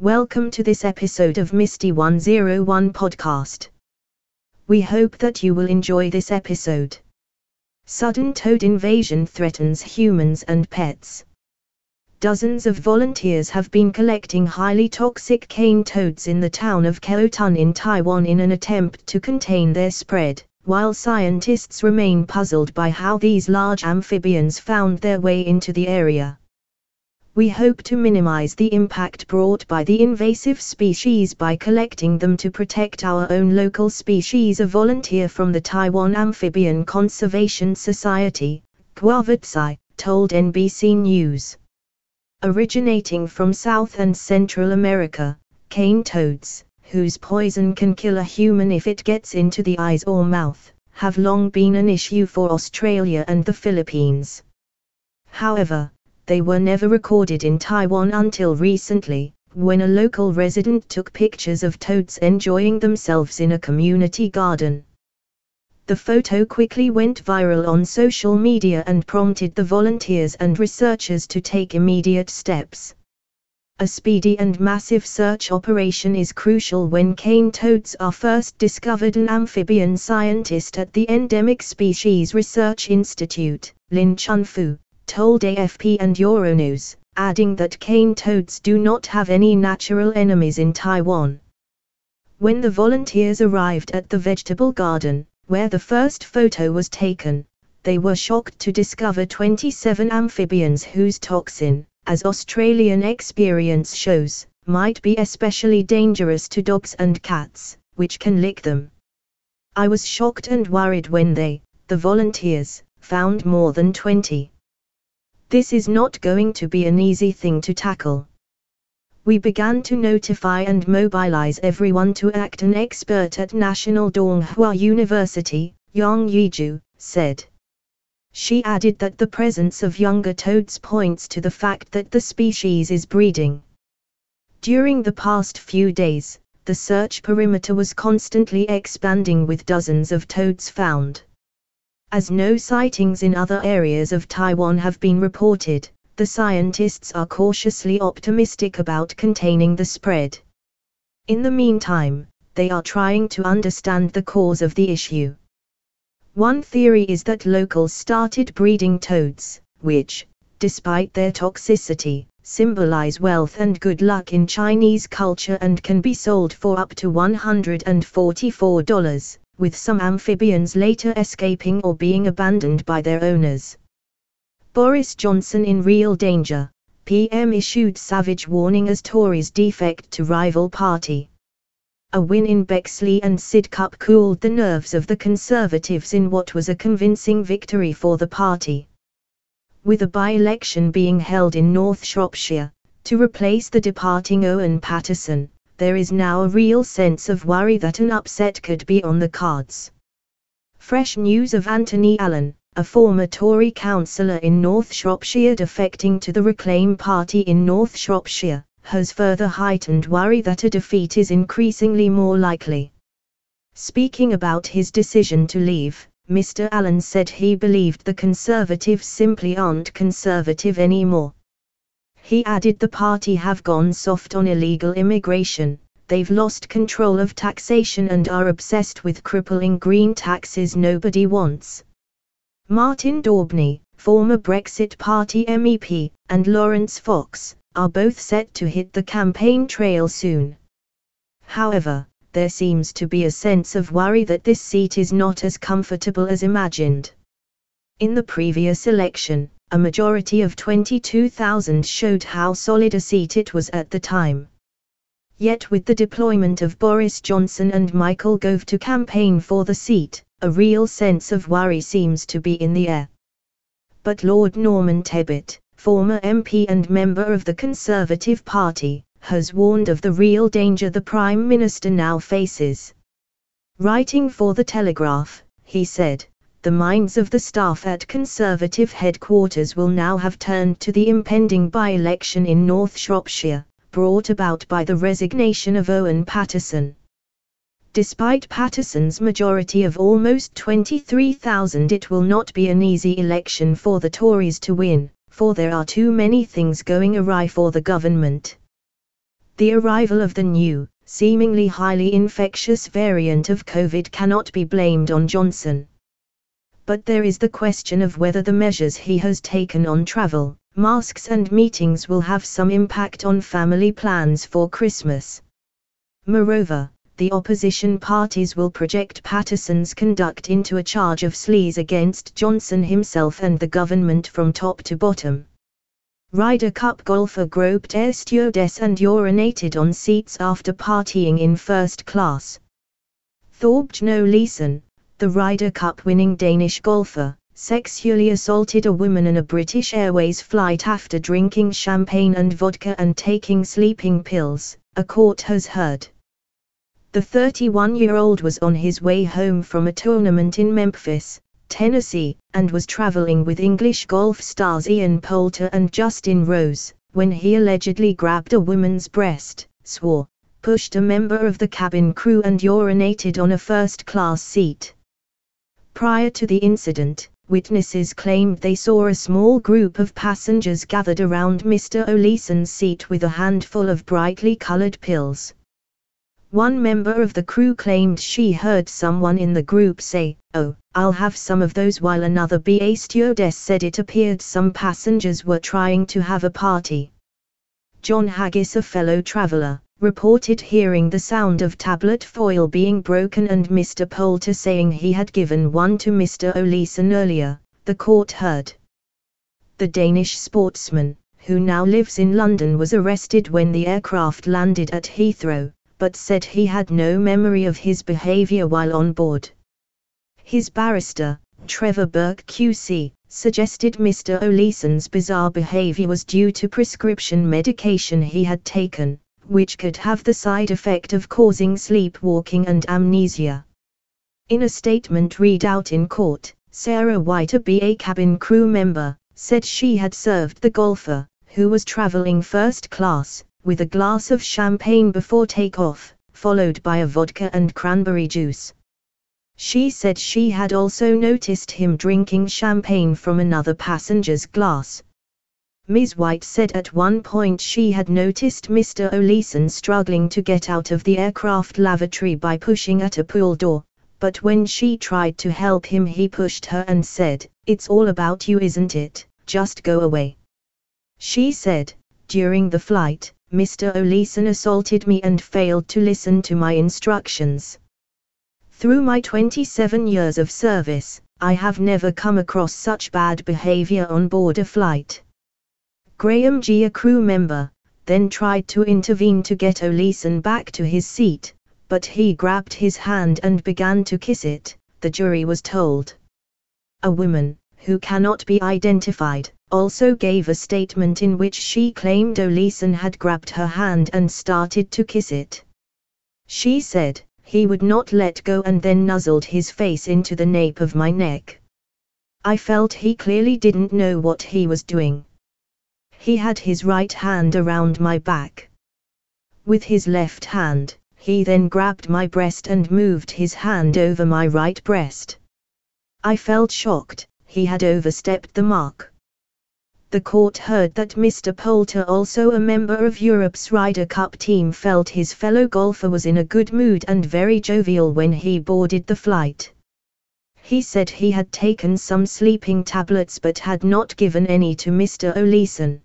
Welcome to this episode of Misty 101 podcast. We hope that you will enjoy this episode. Sudden toad invasion threatens humans and pets. Dozens of volunteers have been collecting highly toxic cane toads in the town of Keotun in Taiwan in an attempt to contain their spread, while scientists remain puzzled by how these large amphibians found their way into the area we hope to minimize the impact brought by the invasive species by collecting them to protect our own local species. A volunteer from the Taiwan Amphibian Conservation Society, Guavatsai, told NBC News. Originating from South and Central America, cane toads, whose poison can kill a human if it gets into the eyes or mouth, have long been an issue for Australia and the Philippines. However, they were never recorded in Taiwan until recently, when a local resident took pictures of toads enjoying themselves in a community garden. The photo quickly went viral on social media and prompted the volunteers and researchers to take immediate steps. A speedy and massive search operation is crucial when cane toads are first discovered. An amphibian scientist at the Endemic Species Research Institute, Lin Chunfu, told AFP and Euronews, adding that cane toads do not have any natural enemies in Taiwan. When the volunteers arrived at the vegetable garden, where the first photo was taken, they were shocked to discover 27 amphibians whose toxin, as Australian experience shows, might be especially dangerous to dogs and cats, which can lick them. I was shocked and worried when they, the volunteers, found more than 20. This is not going to be an easy thing to tackle. We began to notify and mobilize everyone to act. An expert at National Donghua University, Yang Yiju, said. She added that the presence of younger toads points to the fact that the species is breeding. During the past few days, the search perimeter was constantly expanding with dozens of toads found. As no sightings in other areas of Taiwan have been reported, the scientists are cautiously optimistic about containing the spread. In the meantime, they are trying to understand the cause of the issue. One theory is that locals started breeding toads, which, despite their toxicity, symbolize wealth and good luck in Chinese culture and can be sold for up to $144 with some amphibians later escaping or being abandoned by their owners. Boris Johnson in real danger, PM issued savage warning as Tories defect to rival party. A win in Bexley and Sidcup cooled the nerves of the Conservatives in what was a convincing victory for the party. With a by-election being held in North Shropshire, to replace the departing Owen Paterson, there is now a real sense of worry that an upset could be on the cards. Fresh news of Anthony Allen, a former Tory councillor in North Shropshire defecting to the Reclaim Party in North Shropshire, has further heightened worry that a defeat is increasingly more likely. Speaking about his decision to leave, Mr. Allen said he believed the Conservatives simply aren't conservative anymore. He added the party have gone soft on illegal immigration, they've lost control of taxation and are obsessed with crippling green taxes nobody wants. Martin Daubney, former Brexit Party MEP, and Laurence Fox, are both set to hit the campaign trail soon. However, there seems to be a sense of worry that this seat is not as comfortable as imagined. In the previous election, a majority of 22,000 showed how solid a seat it was at the time. Yet with the deployment of Boris Johnson and Michael Gove to campaign for the seat, a real sense of worry seems to be in the air. But Lord Norman Tebbit, former MP and member of the Conservative Party, has warned of the real danger the Prime Minister now faces. Writing for The Telegraph, he said, the minds of the staff at Conservative headquarters will now have turned to the impending by-election in North Shropshire, brought about by the resignation of Owen Paterson. Despite Paterson's majority of almost 23,000 it will not be an easy election for the Tories to win, for there are too many things going awry for the government. The arrival of the new, seemingly highly infectious variant of COVID cannot be blamed on Johnson. But there is the question of whether the measures he has taken on travel, masks and meetings will have some impact on family plans for Christmas. Moreover, the opposition parties will project Paterson's conduct into a charge of sleaze against Johnson himself and the government from top to bottom. Ryder Cup golfer groped air stewardess and urinated on seats after partying in first class. Thorbjørn Olesen, the Ryder Cup winning Danish golfer, sexually assaulted a woman in a British Airways flight after drinking champagne and vodka and taking sleeping pills, a court has heard. The 31 year old was on his way home from a tournament in Memphis, Tennessee, and was traveling with English golf stars Ian Poulter and Justin Rose, when he allegedly grabbed a woman's breast, swore, pushed a member of the cabin crew and urinated on a first class seat. Prior to the incident, witnesses claimed they saw a small group of passengers gathered around Mr. Olesen's seat with a handful of brightly colored pills. One member of the crew claimed she heard someone in the group say, Oh, I'll have some of those while another BA stewardess said it appeared some passengers were trying to have a party. John Haggis a fellow traveller, reported hearing the sound of tablet foil being broken and Mr. Poulter saying he had given one to Mr. Olesen earlier, the court heard. The Danish sportsman, who now lives in London was arrested when the aircraft landed at Heathrow, but said he had no memory of his behavior while on board. His barrister, Trevor Burke QC, suggested Mr. Olesen's bizarre behavior was due to prescription medication he had taken, which could have the side effect of causing sleepwalking and amnesia. In a statement read out in court, Sarah White, a BA cabin crew member, said she had served the golfer, who was traveling first class, with a glass of champagne before takeoff, followed by a vodka and cranberry juice. She said she had also noticed him drinking champagne from another passenger's glass. Ms. White said at one point she had noticed Mr. Olesen struggling to get out of the aircraft lavatory by pushing at a pool door, but when she tried to help him he pushed her and said, It's all about you isn't it, just go away. She said, during the flight, Mr. Olesen assaulted me and failed to listen to my instructions. Through my 27 years of service, I have never come across such bad behavior on board a flight. Graham G. a crew member, then tried to intervene to get Olesen back to his seat, but he grabbed his hand and began to kiss it, the jury was told. A woman, who cannot be identified, also gave a statement in which she claimed Olesen had grabbed her hand and started to kiss it. She said, he would not let go and then nuzzled his face into the nape of my neck. I felt he clearly didn't know what he was doing. He had his right hand around my back. With his left hand, he then grabbed my breast and moved his hand over my right breast. I felt shocked, he had overstepped the mark the court heard that Mr. Poulter also a member of Europe's Ryder Cup team felt his fellow golfer was in a good mood and very jovial when he boarded the flight. He said he had taken some sleeping tablets but had not given any to Mr. Olesen.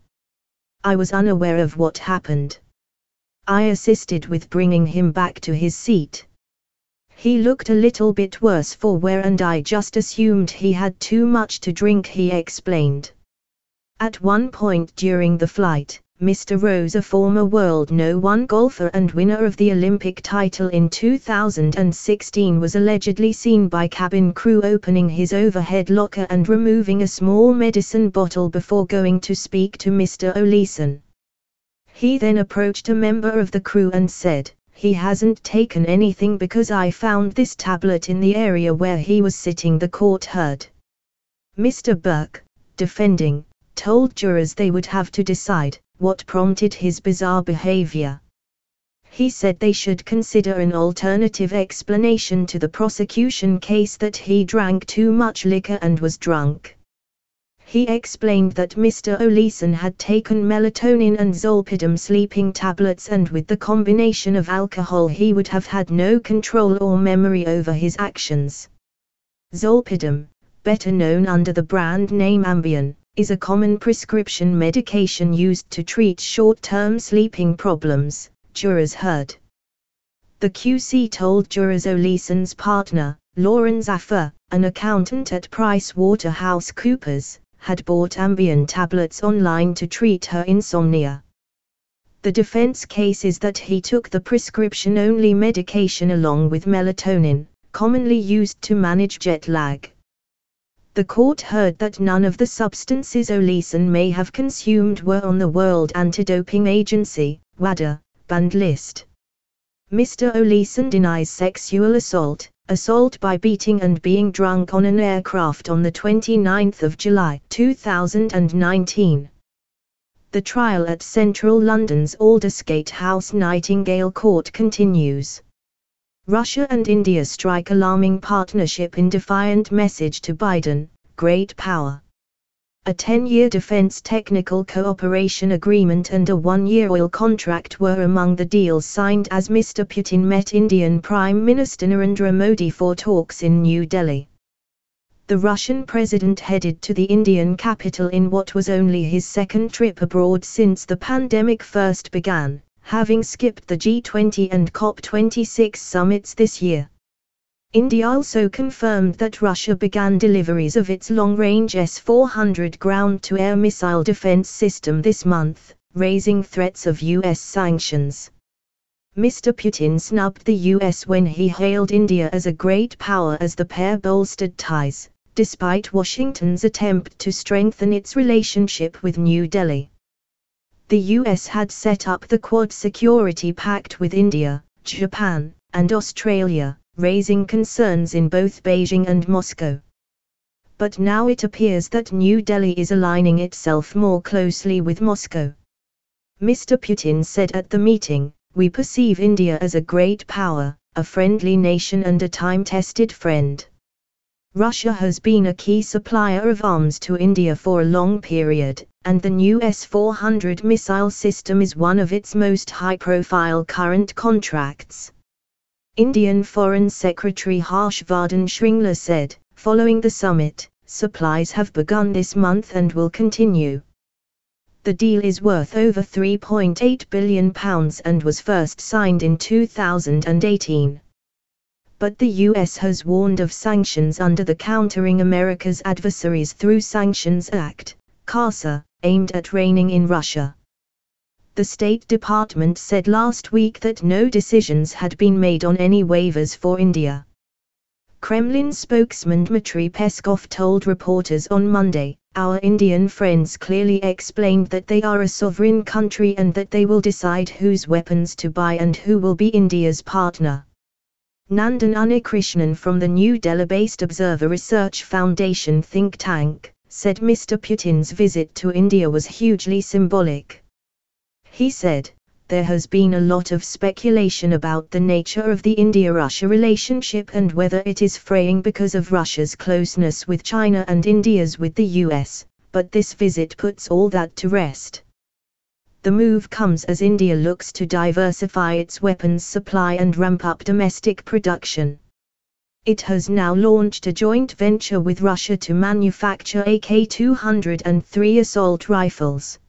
I was unaware of what happened. I assisted with bringing him back to his seat. He looked a little bit worse for wear and I just assumed he had too much to drink he explained. At one point during the flight, Mr. Rose a former world no. 1 golfer and winner of the Olympic title in 2016 was allegedly seen by cabin crew opening his overhead locker and removing a small medicine bottle before going to speak to Mr. Olesen. He then approached a member of the crew and said, he hasn't taken anything because I found this tablet in the area where he was sitting the court heard. Mr. Burke, defending, told jurors they would have to decide what prompted his bizarre behavior. He said they should consider an alternative explanation to the prosecution case that he drank too much liquor and was drunk. He explained that Mr. Olesen had taken melatonin and zolpidem sleeping tablets and with the combination of alcohol he would have had no control or memory over his actions. Zolpidem, better known under the brand name Ambien, is a common prescription medication used to treat short-term sleeping problems, jurors heard. The QC told jurors Olesen's partner, Lauren Zaffer, an accountant at Price Waterhouse Coopers, had bought Ambien tablets online to treat her insomnia. The defense case is that he took the prescription only medication along with melatonin, commonly used to manage jet lag. The court heard that none of the substances Olesen may have consumed were on the World Anti-Doping Agency, WADA, banned list. Mr. Olesen denies sexual assault, assault by beating and being drunk on an aircraft on the 29th of July 2019. The trial at central London's Aldersgate House Nightingale Court continues. Russia and India strike alarming partnership in defiant message to Biden, great power. A 10-year defense technical cooperation agreement and a one-year oil contract were among the deals signed as Mr. Putin met Indian Prime Minister Narendra Modi for talks in New Delhi. The Russian president headed to the Indian capital in what was only his second trip abroad since the pandemic first began, having skipped the G20 and COP26 summits this year. India also confirmed that Russia began deliveries of its long-range S-400 ground-to-air missile defense system this month, raising threats of U.S. sanctions. Mr. Putin snubbed the U.S. when he hailed India as a great power as the pair bolstered ties, despite Washington's attempt to strengthen its relationship with New Delhi. The U.S. had set up the Quad Security Pact with India, Japan, and Australia raising concerns in both Beijing and Moscow. But now it appears that New Delhi is aligning itself more closely with Moscow. Mr. Putin said at the meeting, We perceive India as a great power, a friendly nation and a time-tested friend. Russia has been a key supplier of arms to India for a long period, and the new S-400 missile system is one of its most high-profile current contracts. Indian Foreign Secretary Harsh Vardhan Shringla said, following the summit, supplies have begun this month and will continue. The deal is worth over £3.8 billion and was first signed in 2018. But the US has warned of sanctions under the Countering America's Adversaries Through Sanctions Act, CAATSA, aimed at reining in Russia the State Department said last week that no decisions had been made on any waivers for India. Kremlin spokesman Dmitry Peskov told reporters on Monday, Our Indian friends clearly explained that they are a sovereign country and that they will decide whose weapons to buy and who will be India's partner. Nandan Unnikrishnan from the New Delhi-based Observer Research Foundation think tank, said Mr. Putin's visit to India was hugely symbolic. He said, there has been a lot of speculation about the nature of the India-Russia relationship and whether it is fraying because of Russia's closeness with China and India's with the US, but this visit puts all that to rest. The move comes as India looks to diversify its weapons supply and ramp up domestic production. It has now launched a joint venture with Russia to manufacture AK-203 assault rifles.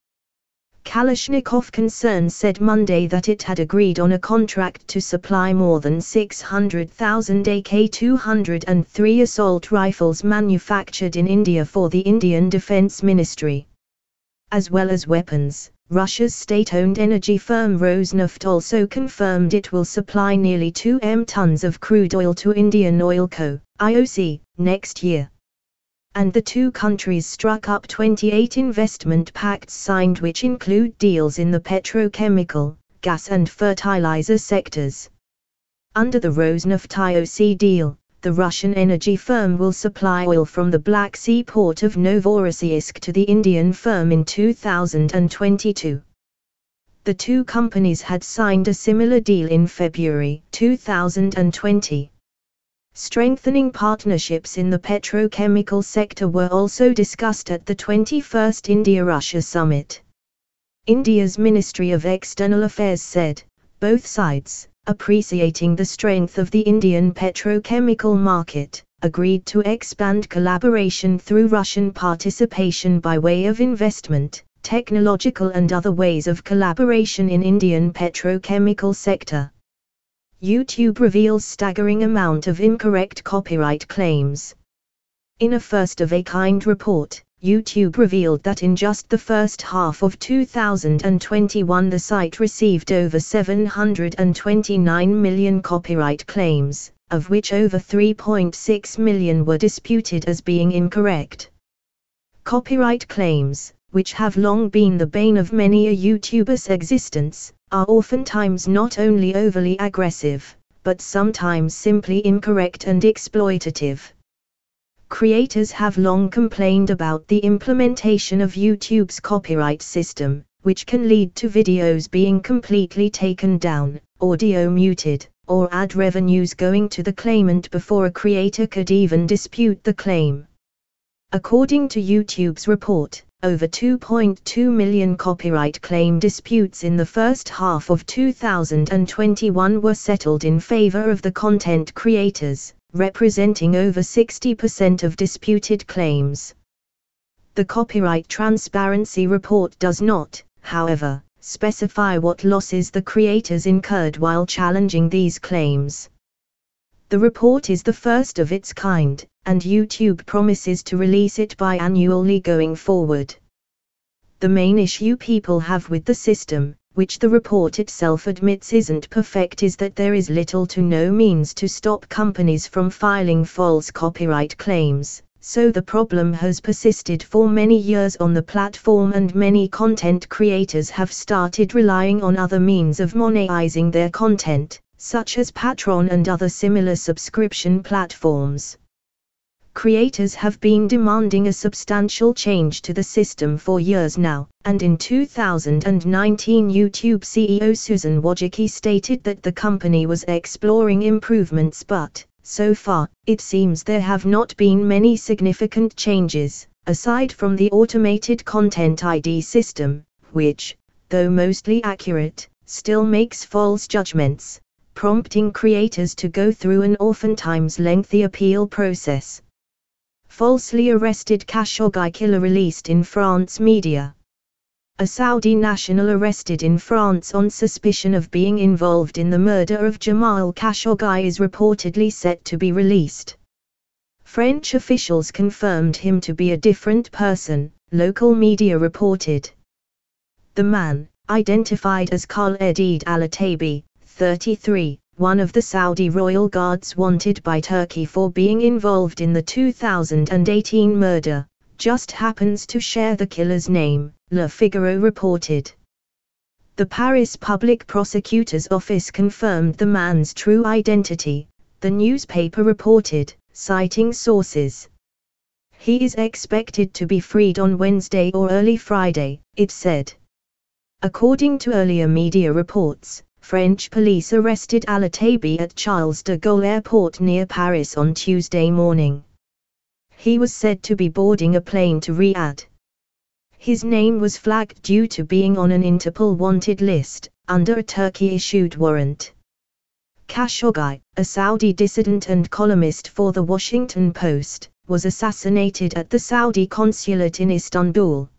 Kalashnikov Concern said Monday that it had agreed on a contract to supply more than 600,000 AK-203 assault rifles manufactured in India for the Indian Defence Ministry. As well as weapons, Russia's state-owned energy firm Rosneft also confirmed it will supply nearly 2 m tons of crude oil to Indian Oil Co., IOC, next year and the two countries struck up 28 investment pacts signed which include deals in the petrochemical, gas and fertilizer sectors. Under the Rosneft IOC deal, the Russian energy firm will supply oil from the Black Sea port of Novorossiysk to the Indian firm in 2022. The two companies had signed a similar deal in February 2020. Strengthening partnerships in the petrochemical sector were also discussed at the 21st India Russia Summit. India's Ministry of External Affairs said, both sides, appreciating the strength of the Indian petrochemical market, agreed to expand collaboration through Russian participation by way of investment, technological and other ways of collaboration in Indian petrochemical sector. YouTube reveals staggering amount of incorrect copyright claims. In a first-of-a-kind report, YouTube revealed that in just the first half of 2021 the site received over 729 million copyright claims, of which over 3.6 million were disputed as being incorrect. Copyright claims, which have long been the bane of many a YouTuber's existence, are oftentimes not only overly aggressive, but sometimes simply incorrect and exploitative. Creators have long complained about the implementation of YouTube's copyright system, which can lead to videos being completely taken down, audio muted, or ad revenues going to the claimant before a creator could even dispute the claim. According to YouTube's report, over 2.2 million copyright claim disputes in the first half of 2021 were settled in favor of the content creators, representing over 60% of disputed claims. The Copyright Transparency Report does not, however, specify what losses the creators incurred while challenging these claims. The report is the first of its kind, and YouTube promises to release it biannually going forward. The main issue people have with the system, which the report itself admits isn't perfect, is that there is little to no means to stop companies from filing false copyright claims. So the problem has persisted for many years on the platform, and many content creators have started relying on other means of monetizing their content, such as Patreon and other similar subscription platforms. Creators have been demanding a substantial change to the system for years now, and in 2019 YouTube CEO Susan Wojcicki stated that the company was exploring improvements but, so far, it seems there have not been many significant changes, aside from the automated content ID system, which, though mostly accurate, still makes false judgments, prompting creators to go through an oftentimes lengthy appeal process. Falsely arrested Khashoggi killer released in France media. A Saudi national arrested in France on suspicion of being involved in the murder of Jamal Khashoggi is reportedly set to be released. French officials confirmed him to be a different person, local media reported. The man, identified as Khaled Eid al-Atabi, 33, one of the Saudi royal guards wanted by Turkey for being involved in the 2018 murder, just happens to share the killer's name, Le Figaro reported. The Paris Public Prosecutor's Office confirmed the man's true identity, the newspaper reported, citing sources. He is expected to be freed on Wednesday or early Friday, it said. According to earlier media reports, French police arrested Al-Atabi at Charles de Gaulle Airport near Paris on Tuesday morning. He was said to be boarding a plane to Riyadh. His name was flagged due to being on an Interpol wanted list, under a Turkey-issued warrant. Khashoggi, a Saudi dissident and columnist for The Washington Post, was assassinated at the Saudi consulate in Istanbul.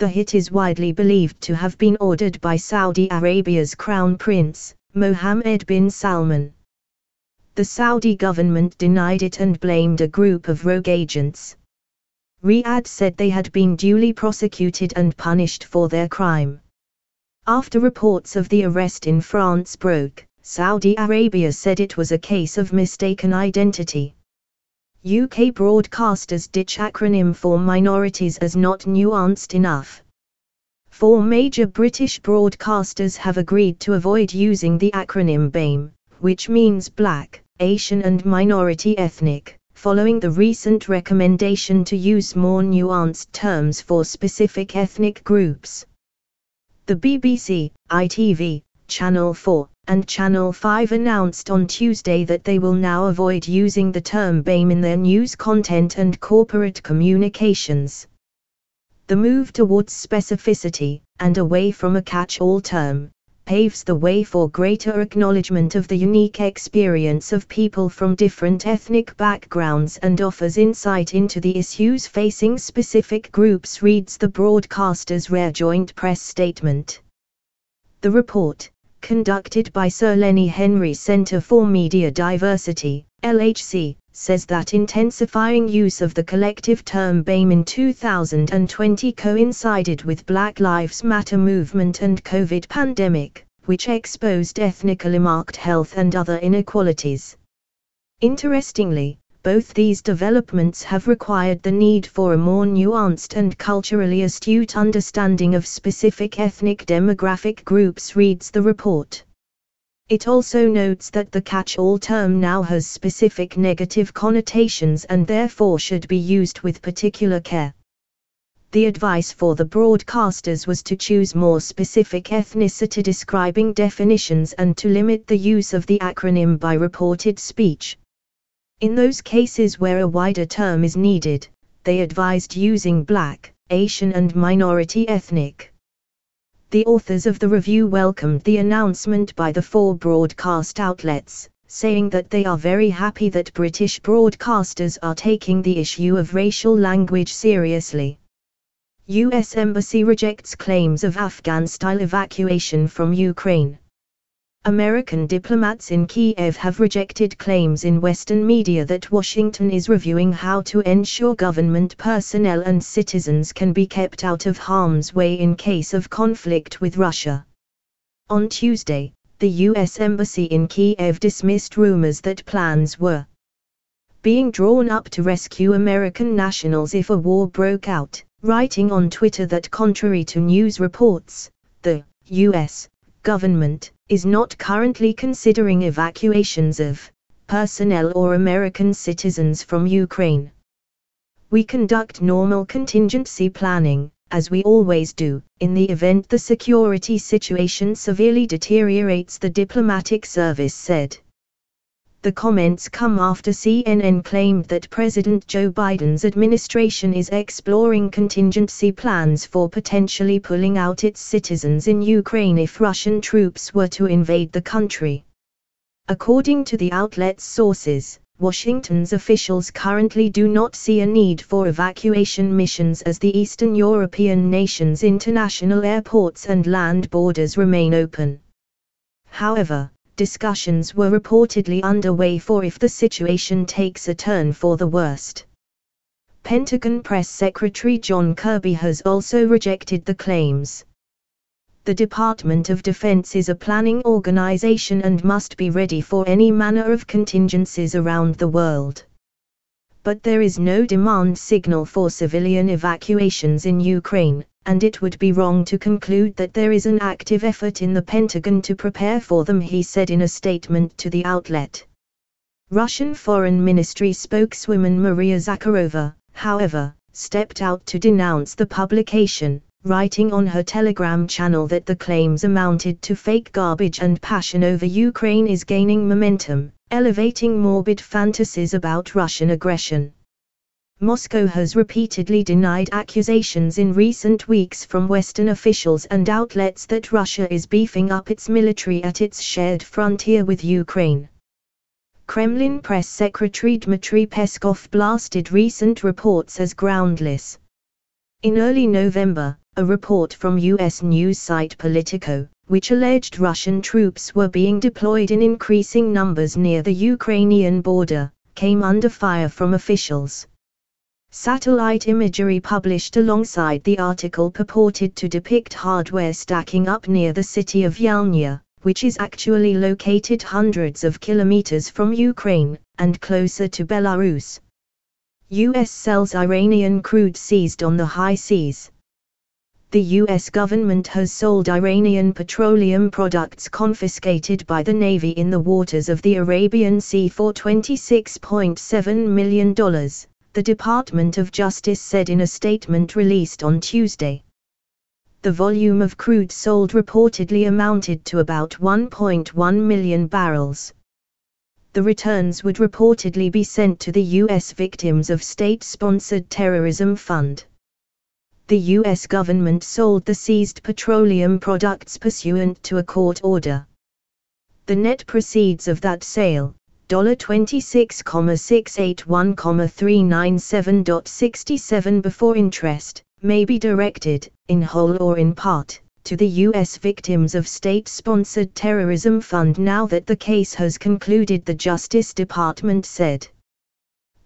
The hit is widely believed to have been ordered by Saudi Arabia's Crown Prince, Mohammed bin Salman the Saudi government denied it and blamed a group of rogue agents. Riyadh said they had been duly prosecuted and punished for their crime. After reports of the arrest in France broke, Saudi Arabia said it was a case of mistaken identity. UK broadcasters ditch acronym for minorities as not nuanced enough. Four major British broadcasters have agreed to avoid using the acronym BAME, which means Black, Asian and minority ethnic, following the recent recommendation to use more nuanced terms for specific ethnic groups. The BBC, ITV, Channel 4, and Channel 5 announced on Tuesday that they will now avoid using the term BAME in their news content and corporate communications. The move towards specificity, and away from a catch all term, paves the way for greater acknowledgement of the unique experience of people from different ethnic backgrounds and offers insight into the issues facing specific groups, reads the broadcaster's rare joint press statement. The report, conducted by Sir Lenny Henry Centre for Media Diversity, LHC, says that intensifying use of the collective term BAME in 2020 coincided with Black Lives Matter movement and COVID pandemic, which exposed ethnically marked health and other inequalities. Interestingly, both these developments have required the need for a more nuanced and culturally astute understanding of specific ethnic demographic groups, reads the report. It also notes that the catch all term now has specific negative connotations and therefore should be used with particular care. The advice for the broadcasters was to choose more specific ethnicity describing definitions and to limit the use of the acronym by reported speech. In those cases where a wider term is needed, they advised using Black, Asian and minority ethnic. The authors of the review welcomed the announcement by the four broadcast outlets, saying that they are very happy that British broadcasters are taking the issue of racial language seriously. U.S. Embassy rejects claims of Afghan-style evacuation from Ukraine. American diplomats in Kiev have rejected claims in Western media that Washington is reviewing how to ensure government personnel and citizens can be kept out of harm's way in case of conflict with Russia. On Tuesday, the U.S. Embassy in Kiev dismissed rumors that plans were being drawn up to rescue American nationals if a war broke out, writing on Twitter that contrary to news reports, the U.S. government is not currently considering evacuations of personnel or American citizens from Ukraine. We conduct normal contingency planning, as we always do, in the event the security situation severely deteriorates, the diplomatic service said. The comments come after CNN claimed that President Joe Biden's administration is exploring contingency plans for potentially pulling out its citizens in Ukraine if Russian troops were to invade the country. According to the outlet's sources, Washington's officials currently do not see a need for evacuation missions as the Eastern European nations' international airports and land borders remain open. However, discussions were reportedly underway for if the situation takes a turn for the worst. Pentagon Press Secretary John Kirby has also rejected the claims. The Department of Defense is a planning organization and must be ready for any manner of contingencies around the world. But there is no demand signal for civilian evacuations in Ukraine, and it would be wrong to conclude that there is an active effort in the Pentagon to prepare for them, he said in a statement to the outlet. Russian Foreign Ministry spokeswoman Maria Zakharova, however, stepped out to denounce the publication, writing on her Telegram channel that the claims amounted to fake garbage and passion over Ukraine is gaining momentum, elevating morbid fantasies about Russian aggression. Moscow has repeatedly denied accusations in recent weeks from Western officials and outlets that Russia is beefing up its military at its shared frontier with Ukraine. Kremlin press secretary Dmitry Peskov blasted recent reports as groundless. In early November, a report from U.S. news site Politico, which alleged Russian troops were being deployed in increasing numbers near the Ukrainian border, came under fire from officials. Satellite imagery published alongside the article purported to depict hardware stacking up near the city of Yelnya, which is actually located hundreds of kilometers from Ukraine, and closer to Belarus. U.S. sells Iranian crude seized on the high seas. The U.S. government has sold Iranian petroleum products confiscated by the Navy in the waters of the Arabian Sea for $26.7 million the Department of Justice said in a statement released on Tuesday. the volume of crude sold reportedly amounted to about 1.1 million barrels. The returns would reportedly be sent to the U.S. victims of state sponsored terrorism fund. The U.S. government sold the seized petroleum products pursuant to a court order. The net proceeds of that sale, $26,681,397.67 before interest, may be directed, in whole or in part, to the U.S. Victims of State-Sponsored Terrorism Fund now that the case has concluded the Justice Department said.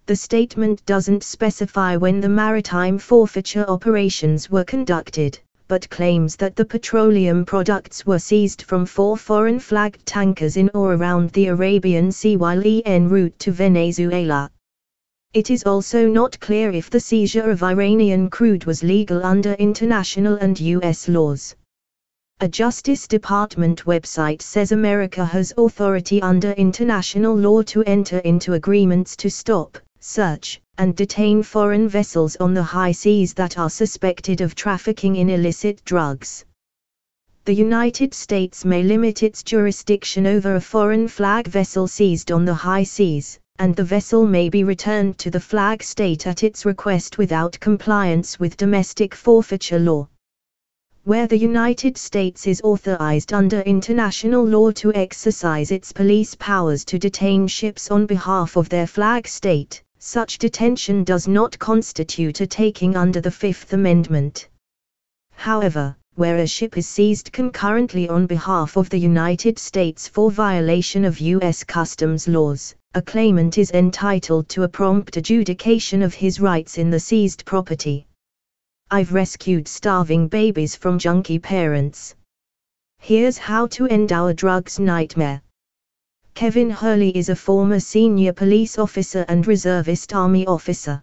The statement doesn't specify when the maritime forfeiture operations were conducted, but claims that the petroleum products were seized from four foreign flagged tankers in or around the Arabian Sea while en route to Venezuela. It is also not clear if the seizure of Iranian crude was legal under international and U.S. laws. A Justice Department website says America has authority under international law to enter into agreements to stop, search, and detain foreign vessels on the high seas that are suspected of trafficking in illicit drugs. The United States may limit its jurisdiction over a foreign flag vessel seized on the high seas, and the vessel may be returned to the flag state at its request without compliance with domestic forfeiture law. Where the United States is authorized under international law to exercise its police powers to detain ships on behalf of their flag state, such detention does not constitute a taking under the Fifth Amendment. However, where a ship is seized concurrently on behalf of the United States for violation of U.S. customs laws, a claimant is entitled to a prompt adjudication of his rights in the seized property. I've rescued starving babies from junkie parents. Here's how to end our drugs nightmare. Kevin Hurley is a former senior police officer and reservist army officer.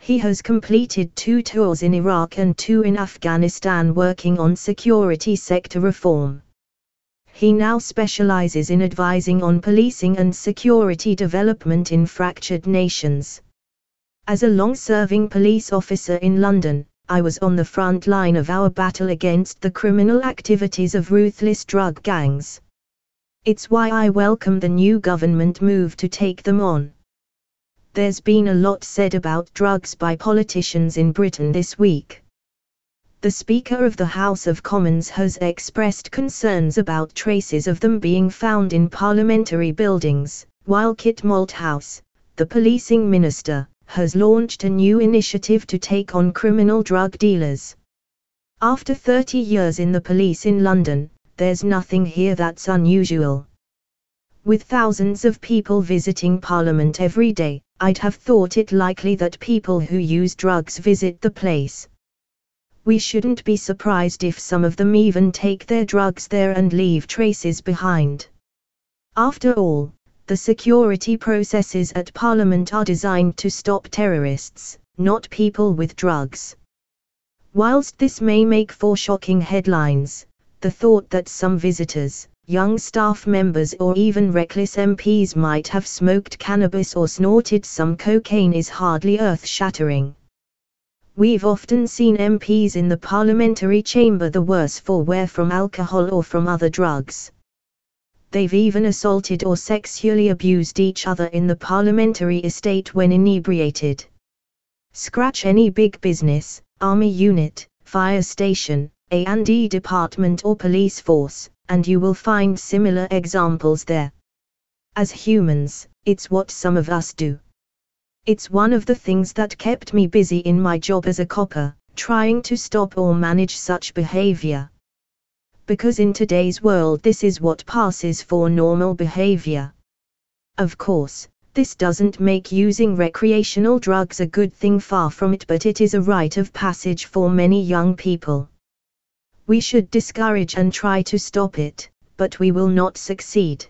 He has completed two tours in Iraq and two in Afghanistan working on security sector reform. He now specializes in advising on policing and security development in fractured nations. As a long serving police officer in London, I was on the front line of our battle against the criminal activities of ruthless drug gangs. It's why I welcome the new government move to take them on. There's been a lot said about drugs by politicians in Britain this week the Speaker of the House of Commons has expressed concerns about traces of them being found in parliamentary buildings, while Kit Malthouse, the policing minister, has launched a new initiative to take on criminal drug dealers. After 30 years in the police in London, there's nothing here that's unusual. With thousands of people visiting Parliament every day, I'd have thought it likely that people who use drugs visit the place we shouldn't be surprised if some of them even take their drugs there and leave traces behind. After all, the security processes at Parliament are designed to stop terrorists, not people with drugs. Whilst this may make for shocking headlines, the thought that some visitors, young staff members or even reckless MPs might have smoked cannabis or snorted some cocaine is hardly earth shattering. We've often seen MPs in the parliamentary chamber the worse for wear from alcohol or from other drugs. They've even assaulted or sexually abused each other in the parliamentary estate when inebriated. Scratch any big business, army unit, fire station, A&E department or police force, and you will find similar examples there. As humans, it's what some of us do. It's one of the things that kept me busy in my job as a copper, trying to stop or manage such behavior. Because in today's world, this is what passes for normal behavior. Of course, this doesn't make using recreational drugs a good thing, far from it, but it is a rite of passage for many young people. We should discourage and try to stop it, but we will not succeed.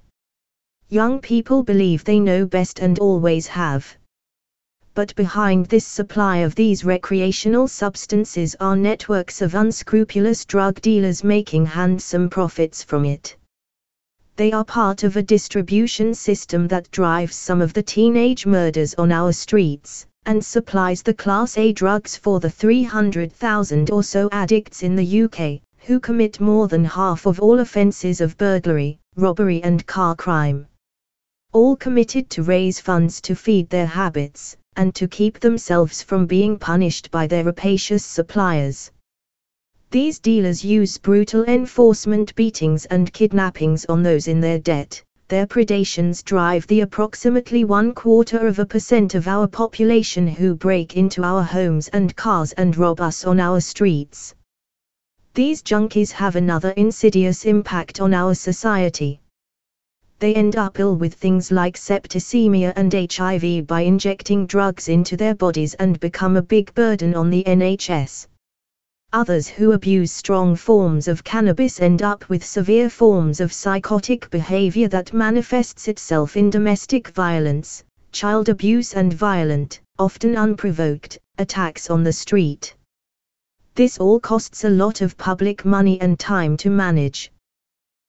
Young people believe they know best and always have but behind this supply of these recreational substances are networks of unscrupulous drug dealers making handsome profits from it. They are part of a distribution system that drives some of the teenage murders on our streets, and supplies the Class A drugs for the 300,000 or so addicts in the UK, who commit more than half of all offences of burglary, robbery and car crime. All committed to raise funds to feed their habits, and to keep themselves from being punished by their rapacious suppliers. These dealers use brutal enforcement beatings and kidnappings on those in their debt, their predations drive the approximately one quarter of a percent of our population who break into our homes and cars and rob us on our streets. These junkies have another insidious impact on our society. They end up ill with things like septicemia and HIV by injecting drugs into their bodies and become a big burden on the NHS. Others who abuse strong forms of cannabis end up with severe forms of psychotic behavior that manifests itself in domestic violence, child abuse and violent, often unprovoked, attacks on the street. This all costs a lot of public money and time to manage.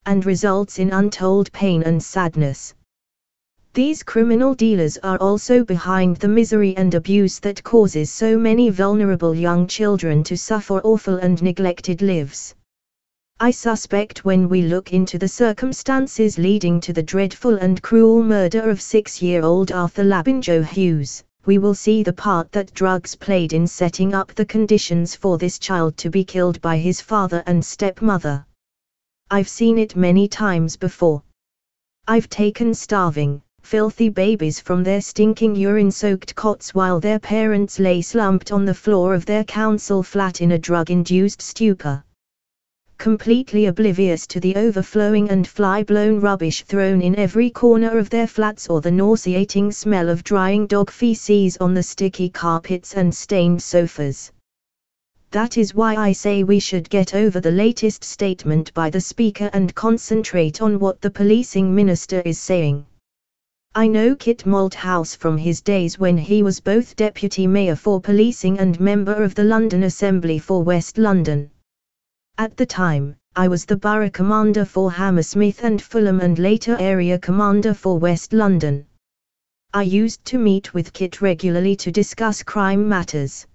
And results in untold pain and sadness. These criminal dealers are also behind the misery and abuse that causes so many vulnerable young children to suffer awful and neglected lives. I suspect when we look into the circumstances leading to the dreadful and cruel murder of six-year-old Arthur Labinjo Hughes, we will see the part that drugs played in setting up the conditions for this child to be killed by his father and stepmother. I've seen it many times before. I've taken starving, filthy babies from their stinking urine-soaked cots while their parents lay slumped on the floor of their council flat in a drug-induced stupor. Completely oblivious to the overflowing and fly-blown rubbish thrown in every corner of their flats or the nauseating smell of drying dog feces on the sticky carpets and stained sofas. That is why I say we should get over the latest statement by the Speaker and concentrate on what the policing minister is saying. I know Kit Malthouse from his days when he was both Deputy Mayor for Policing and Member of the London Assembly for West London. At the time, I was the Borough Commander for Hammersmith and Fulham and later Area Commander for West London. I used to meet with Kit regularly to discuss crime matters.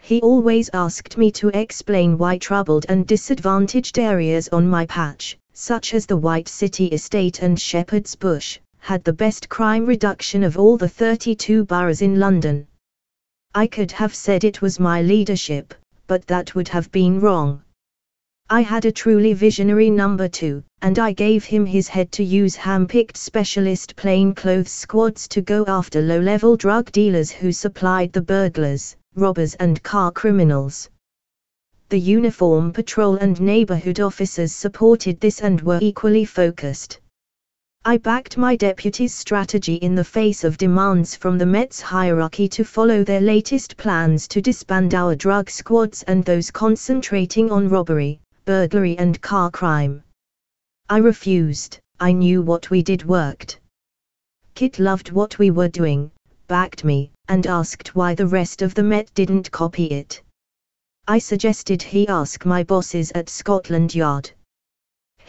He always asked me to explain why troubled and disadvantaged areas on my patch, such as the White City Estate and Shepherd's Bush, had the best crime reduction of all the 32 boroughs in London. I could have said it was my leadership, but that would have been wrong. I had a truly visionary number two, and I gave him his head to use hand-picked specialist plainclothes squads to go after low-level drug dealers who supplied the burglars, robbers and car criminals. The uniform patrol and neighborhood officers supported this and were equally focused. I backed my deputy's strategy in the face of demands from the Met's hierarchy to follow their latest plans to disband our drug squads and those concentrating on robbery, burglary and car crime. I refused, I knew what we did worked. Kit loved what we were doing, backed me, and asked why the rest of the Met didn't copy it. I suggested he ask my bosses at Scotland Yard.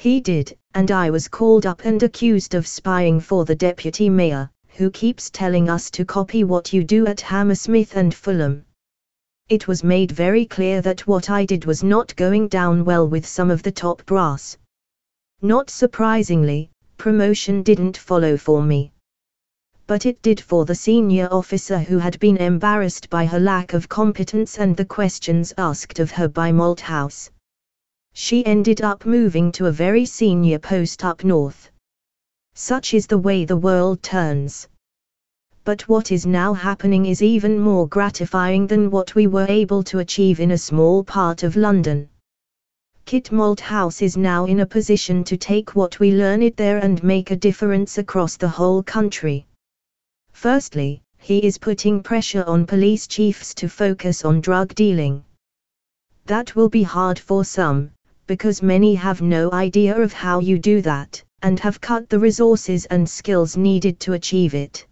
He did, and I was called up and accused of spying for the deputy mayor, who keeps telling us to copy what you do at Hammersmith and Fulham. It was made very clear that what I did was not going down well with some of the top brass. Not surprisingly, promotion didn't follow for me. But it did for the senior officer who had been embarrassed by her lack of competence and the questions asked of her by Malthouse she ended up moving to a very senior post up north. Such is the way the world turns. But what is now happening is even more gratifying than what we were able to achieve in a small part of London. Kit Malthouse is now in a position to take what we learned there and make a difference across the whole country. Firstly, he is putting pressure on police chiefs to focus on drug dealing. That will be hard for some, because many have no idea of how you do that, and have cut the resources and skills needed to achieve it.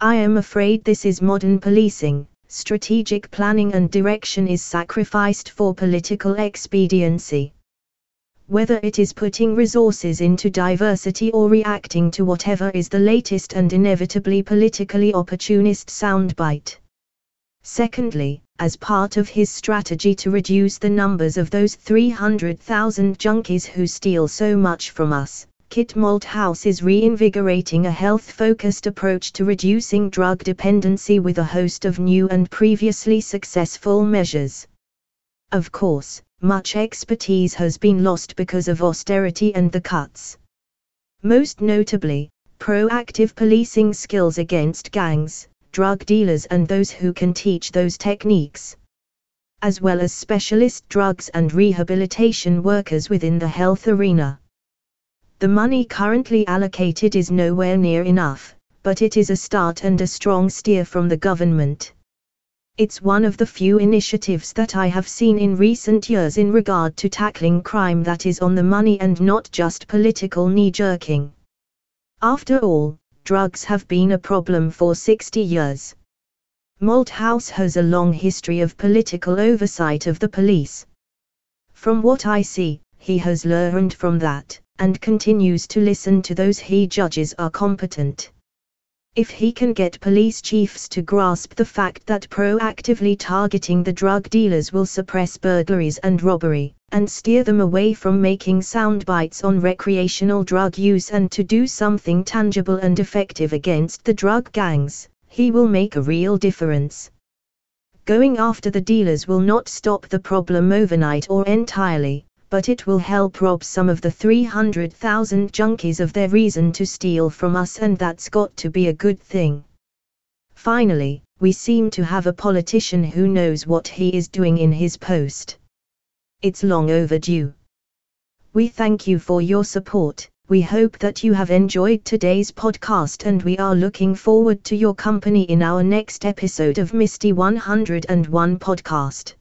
I am afraid this is modern policing, strategic planning and direction is sacrificed for political expediency. whether it is putting resources into diversity or reacting to whatever is the latest and inevitably politically opportunist soundbite. Secondly, as part of his strategy to reduce the numbers of those 300,000 junkies who steal so much from us, Kit Malthouse is reinvigorating a health-focused approach to reducing drug dependency with a host of new and previously successful measures. Of course, much expertise has been lost because of austerity and the cuts. Most notably, proactive policing skills against gangs, drug dealers and those who can teach those techniques. As well as specialist drugs and rehabilitation workers within the health arena. The money currently allocated is nowhere near enough, but it is a start and a strong steer from the government. It's one of the few initiatives that I have seen in recent years in regard to tackling crime that is on the money and not just political knee jerking. After all, drugs have been a problem for 60 years. Malthouse has a long history of political oversight of the police. From what I see, he has learned from that and continues to listen to those he judges are competent. If he can get police chiefs to grasp the fact that proactively targeting the drug dealers will suppress burglaries and robbery, and steer them away from making sound bites on recreational drug use and to do something tangible and effective against the drug gangs, he will make a real difference. Going after the dealers will not stop the problem overnight or entirely, but it will help rob some of the 300,000 junkies of their reason to steal from us and that's got to be a good thing. Finally, we seem to have a politician who knows what he is doing in his post. It's long overdue. We thank you for your support. We hope that you have enjoyed today's podcast and we are looking forward to your company in our next episode of Misty 101 podcast.